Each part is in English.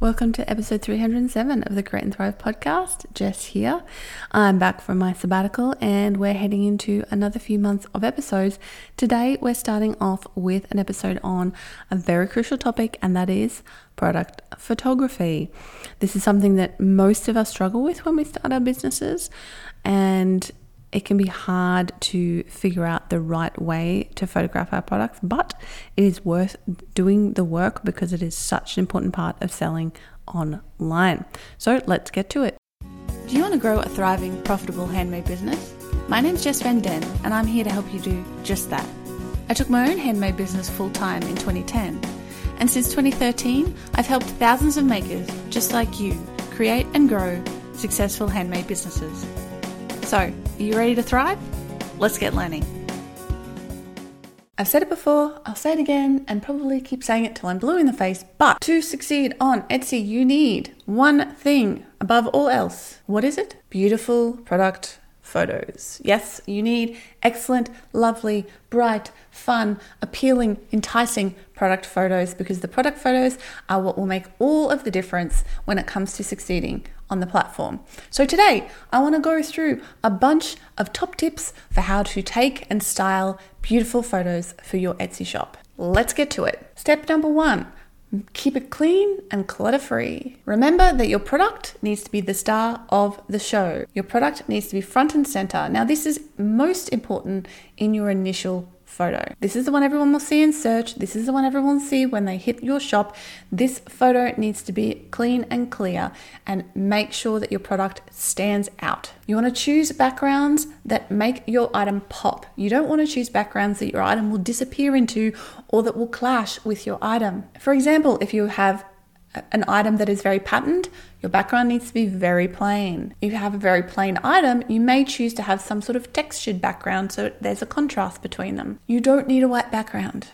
Welcome to episode 307 of the Create and Thrive podcast. Jess here. I'm back from my sabbatical and we're heading into another few months of episodes. Today, we're starting off with an episode on a very crucial topic, and that is product photography. This is something that most of us struggle with when we start our businesses, and it can be hard to figure out the right way to photograph our products, but it is worth doing the work because it is such an important part of selling online. So let's get to it. Do you want to grow a thriving, profitable handmade business? My name is Jess Van Den, and I'm here to help you do just that. I took my own handmade business full time in 2010, and since 2013, I've helped thousands of makers just like you create and grow successful handmade businesses. So, are you ready to thrive? Let's get learning. I've said it before, I'll say it again, and probably keep saying it till I'm blue in the face. But to succeed on Etsy, you need one thing above all else. What is it? Beautiful product photos. Yes, you need excellent, lovely, bright, fun, appealing, enticing product photos because the product photos are what will make all of the difference when it comes to succeeding on the platform. So today, I want to go through a bunch of top tips for how to take and style beautiful photos for your Etsy shop. Let's get to it. Step number one Keep it clean and clutter free. Remember that your product needs to be the star of the show. Your product needs to be front and center. Now, this is most important in your initial photo. This is the one everyone will see in search. This is the one everyone will see when they hit your shop. This photo needs to be clean and clear and make sure that your product stands out. You want to choose backgrounds that make your item pop. You don't want to choose backgrounds that your item will disappear into or that will clash with your item. For example, if you have an item that is very patterned, your background needs to be very plain. If you have a very plain item, you may choose to have some sort of textured background so there's a contrast between them. You don't need a white background.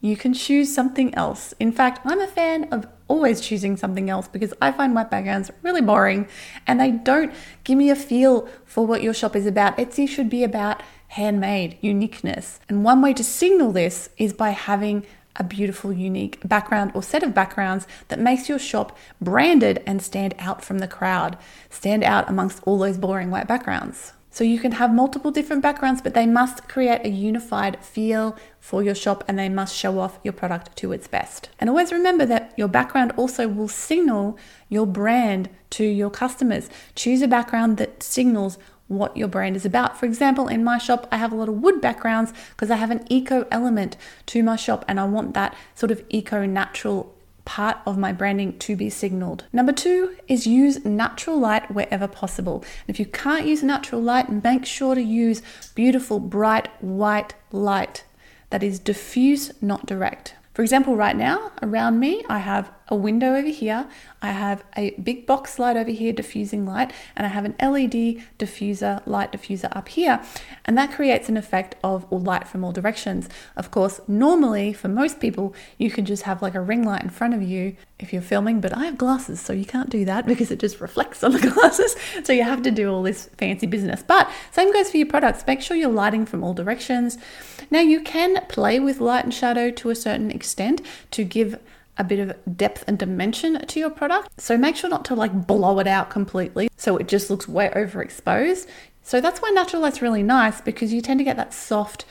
You can choose something else. In fact, I'm a fan of always choosing something else because I find white backgrounds really boring and they don't give me a feel for what your shop is about. Etsy should be about handmade, uniqueness. And one way to signal this is by having a beautiful, unique background or set of backgrounds that makes your shop branded and stand out from the crowd, stand out amongst all those boring white backgrounds. So you can have multiple different backgrounds, but they must create a unified feel for your shop and they must show off your product to its best. And always remember that your background also will signal your brand to your customers. Choose a background that signals what your brand is about. For example, in my shop, I have a lot of wood backgrounds because I have an eco element to my shop and I want that sort of eco natural part of my branding to be signaled. Number two is use natural light wherever possible. If you can't use natural light, make sure to use beautiful, bright, white light that is diffuse, not direct. For example, right now around me, I have a window over here, I have a big box light over here, diffusing light, and I have an LED diffuser, light diffuser up here. And that creates an effect of light from all directions. Of course, normally for most people, you can just have like a ring light in front of you if you're filming, but I have glasses, so you can't do that because it just reflects on the glasses. So you have to do all this fancy business. But same goes for your products. Make sure you're lighting from all directions. Now, you can play with light and shadow to a certain extent to give a bit of depth and dimension to your product. So make sure not to like blow it out completely so it just looks way overexposed. So that's why natural light's really nice because you tend to get that soft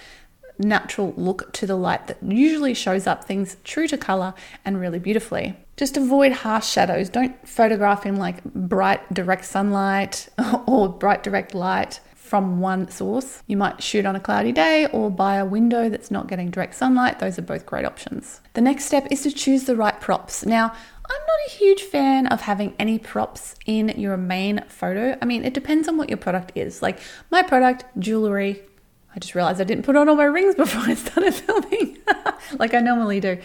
natural look to the light that usually shows up things true to color and really beautifully. Just avoid harsh shadows. Don't photograph in like bright direct sunlight or bright direct light from one source. You might shoot on a cloudy day or by a window that's not getting direct sunlight. Those are both great options. The next step is to choose the right props. Now, I'm not a huge fan of having any props in your main photo. I mean, it depends on what your product is. Like my product, jewelry, I just realized I didn't put on all my rings before I started filming, like I normally do.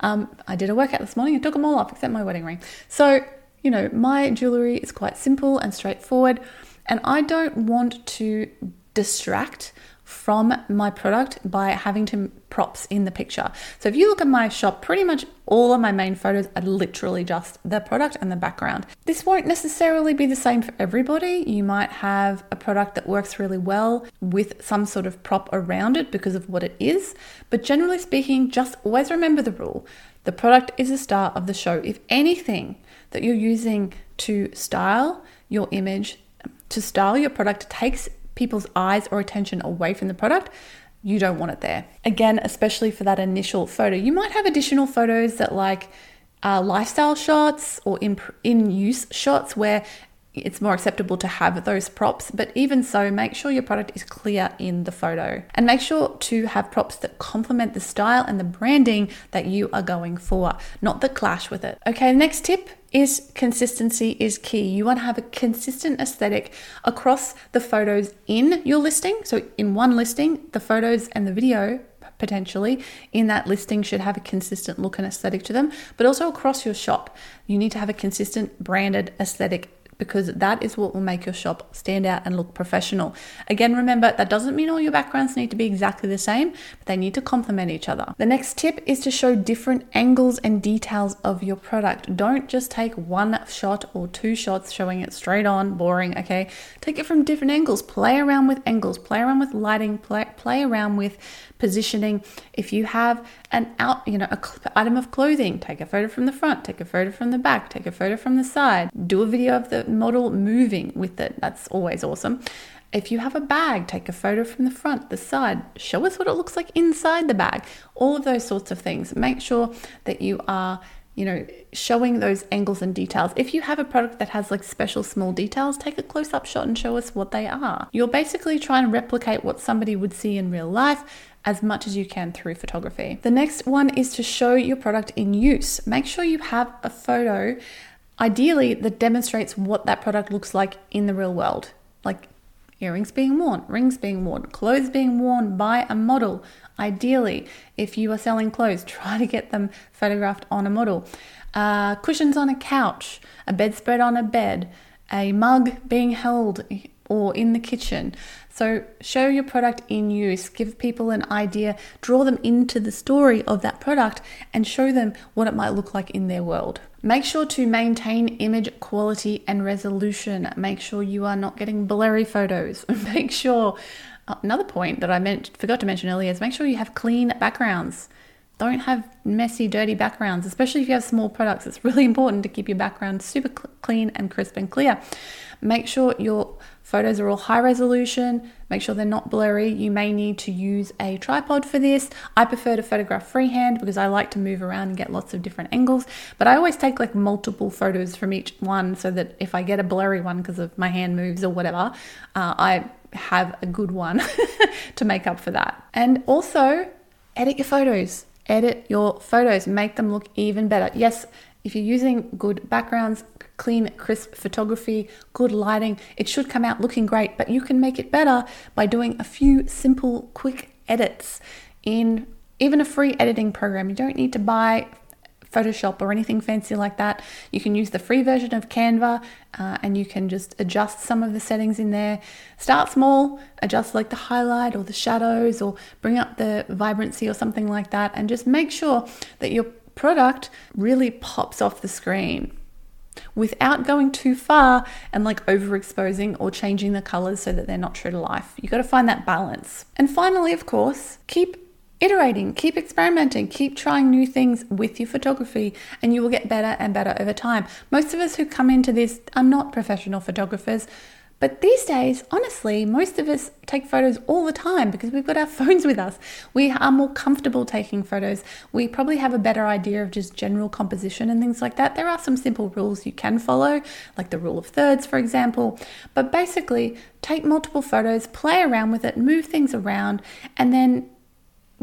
Um, I did a workout this morning and took them all off except my wedding ring. So, you know, my jewelry is quite simple and straightforward. And I don't want to distract from my product by having to props in the picture. So if you look at my shop, pretty much all of my main photos are literally just the product and the background. This won't necessarily be the same for everybody. You might have a product that works really well with some sort of prop around it because of what it is, but generally speaking, just always remember the rule. The product is the star of the show. If anything that you're using to style your image, to style your product takes people's eyes or attention away from the product, you don't want it there. Again, especially for that initial photo. You might have additional photos that like uh, lifestyle shots or in, in use shots where it's more acceptable to have those props, but even so, make sure your product is clear in the photo and make sure to have props that complement the style and the branding that you are going for, not that clash with it. Okay, next tip is consistency is key. You want to have a consistent aesthetic across the photos in your listing. So, in one listing, the photos and the video potentially in that listing should have a consistent look and aesthetic to them, but also across your shop. You need to have a consistent branded aesthetic because that is what will make your shop stand out and look professional. Again, remember that doesn't mean all your backgrounds need to be exactly the same, but they need to complement each other. The next tip is to show different angles and details of your product. Don't just take one shot or two shots showing it straight on, boring, okay? Take it from different angles. Play around with angles, play around with lighting, play, play around with positioning. If you have an out, you know, a item of clothing, take a photo from the front, take a photo from the back, take a photo from the side. Do a video of the model moving with it. That's always awesome. If you have a bag, take a photo from the front, the side, show us what it looks like inside the bag. All of those sorts of things. Make sure that you are you know, showing those angles and details. If you have a product that has like special small details, take a close up shot and show us what they are. You're basically trying to replicate what somebody would see in real life as much as you can through photography. The next one is to show your product in use. Make sure you have a photo, ideally, that demonstrates what that product looks like in the real world. Like earrings being worn, rings being worn, clothes being worn by a model. Ideally, if you are selling clothes, try to get them photographed on a model. Uh, cushions on a couch, a bedspread on a bed, a mug being held or in the kitchen. So, show your product in use, give people an idea, draw them into the story of that product, and show them what it might look like in their world. Make sure to maintain image quality and resolution. Make sure you are not getting blurry photos. make sure, uh, another point that I meant, forgot to mention earlier is make sure you have clean backgrounds. Don't have messy, dirty backgrounds, especially if you have small products. It's really important to keep your background super clean and crisp and clear. Make sure your photos are all high resolution. Make sure they're not blurry. You may need to use a tripod for this. I prefer to photograph freehand because I like to move around and get lots of different angles. But I always take like multiple photos from each one so that if I get a blurry one because of my hand moves or whatever, uh, I have a good one to make up for that. And also, edit your photos edit your photos, make them look even better. Yes, if you're using good backgrounds, clean, crisp photography, good lighting, it should come out looking great, but you can make it better by doing a few simple, quick edits in even a free editing program. You don't need to buy Photoshop or anything fancy like that. You can use the free version of Canva uh, and you can just adjust some of the settings in there. Start small, adjust like the highlight or the shadows or bring up the vibrancy or something like that, and just make sure that your product really pops off the screen without going too far and like overexposing or changing the colors so that they're not true to life. You got to find that balance. And finally, of course, keep iterating, keep experimenting, keep trying new things with your photography, and you will get better and better over time. Most of us who come into this are not professional photographers. But these days, honestly, most of us take photos all the time because we've got our phones with us. We are more comfortable taking photos. We probably have a better idea of just general composition and things like that. There are some simple rules you can follow, like the rule of thirds, for example. But basically, take multiple photos, play around with it, move things around, and then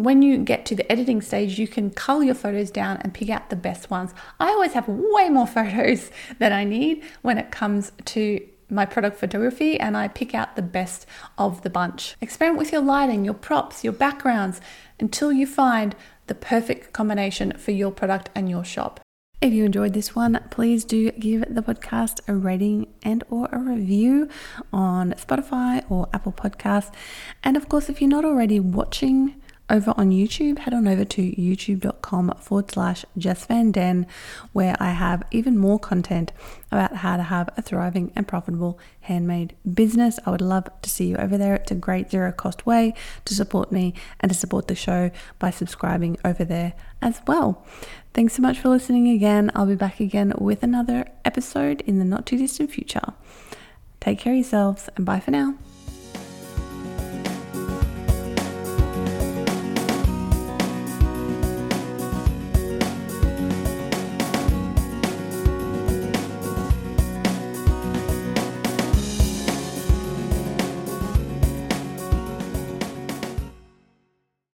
when you get to the editing stage, you can cull your photos down and pick out the best ones. I always have way more photos than I need when it comes to my product photography and I pick out the best of the bunch. Experiment with your lighting, your props, your backgrounds until you find the perfect combination for your product and your shop. If you enjoyed this one, please do give the podcast a rating and or a review on Spotify or Apple Podcasts. And of course, if you're not already watching over on YouTube, head on over to youtube.com forward slash Jess Van Den, where I have even more content about how to have a thriving and profitable handmade business. I would love to see you over there. It's a great zero cost way to support me and to support the show by subscribing over there as well. Thanks so much for listening again. I'll be back again with another episode in the not too distant future. Take care of yourselves and bye for now.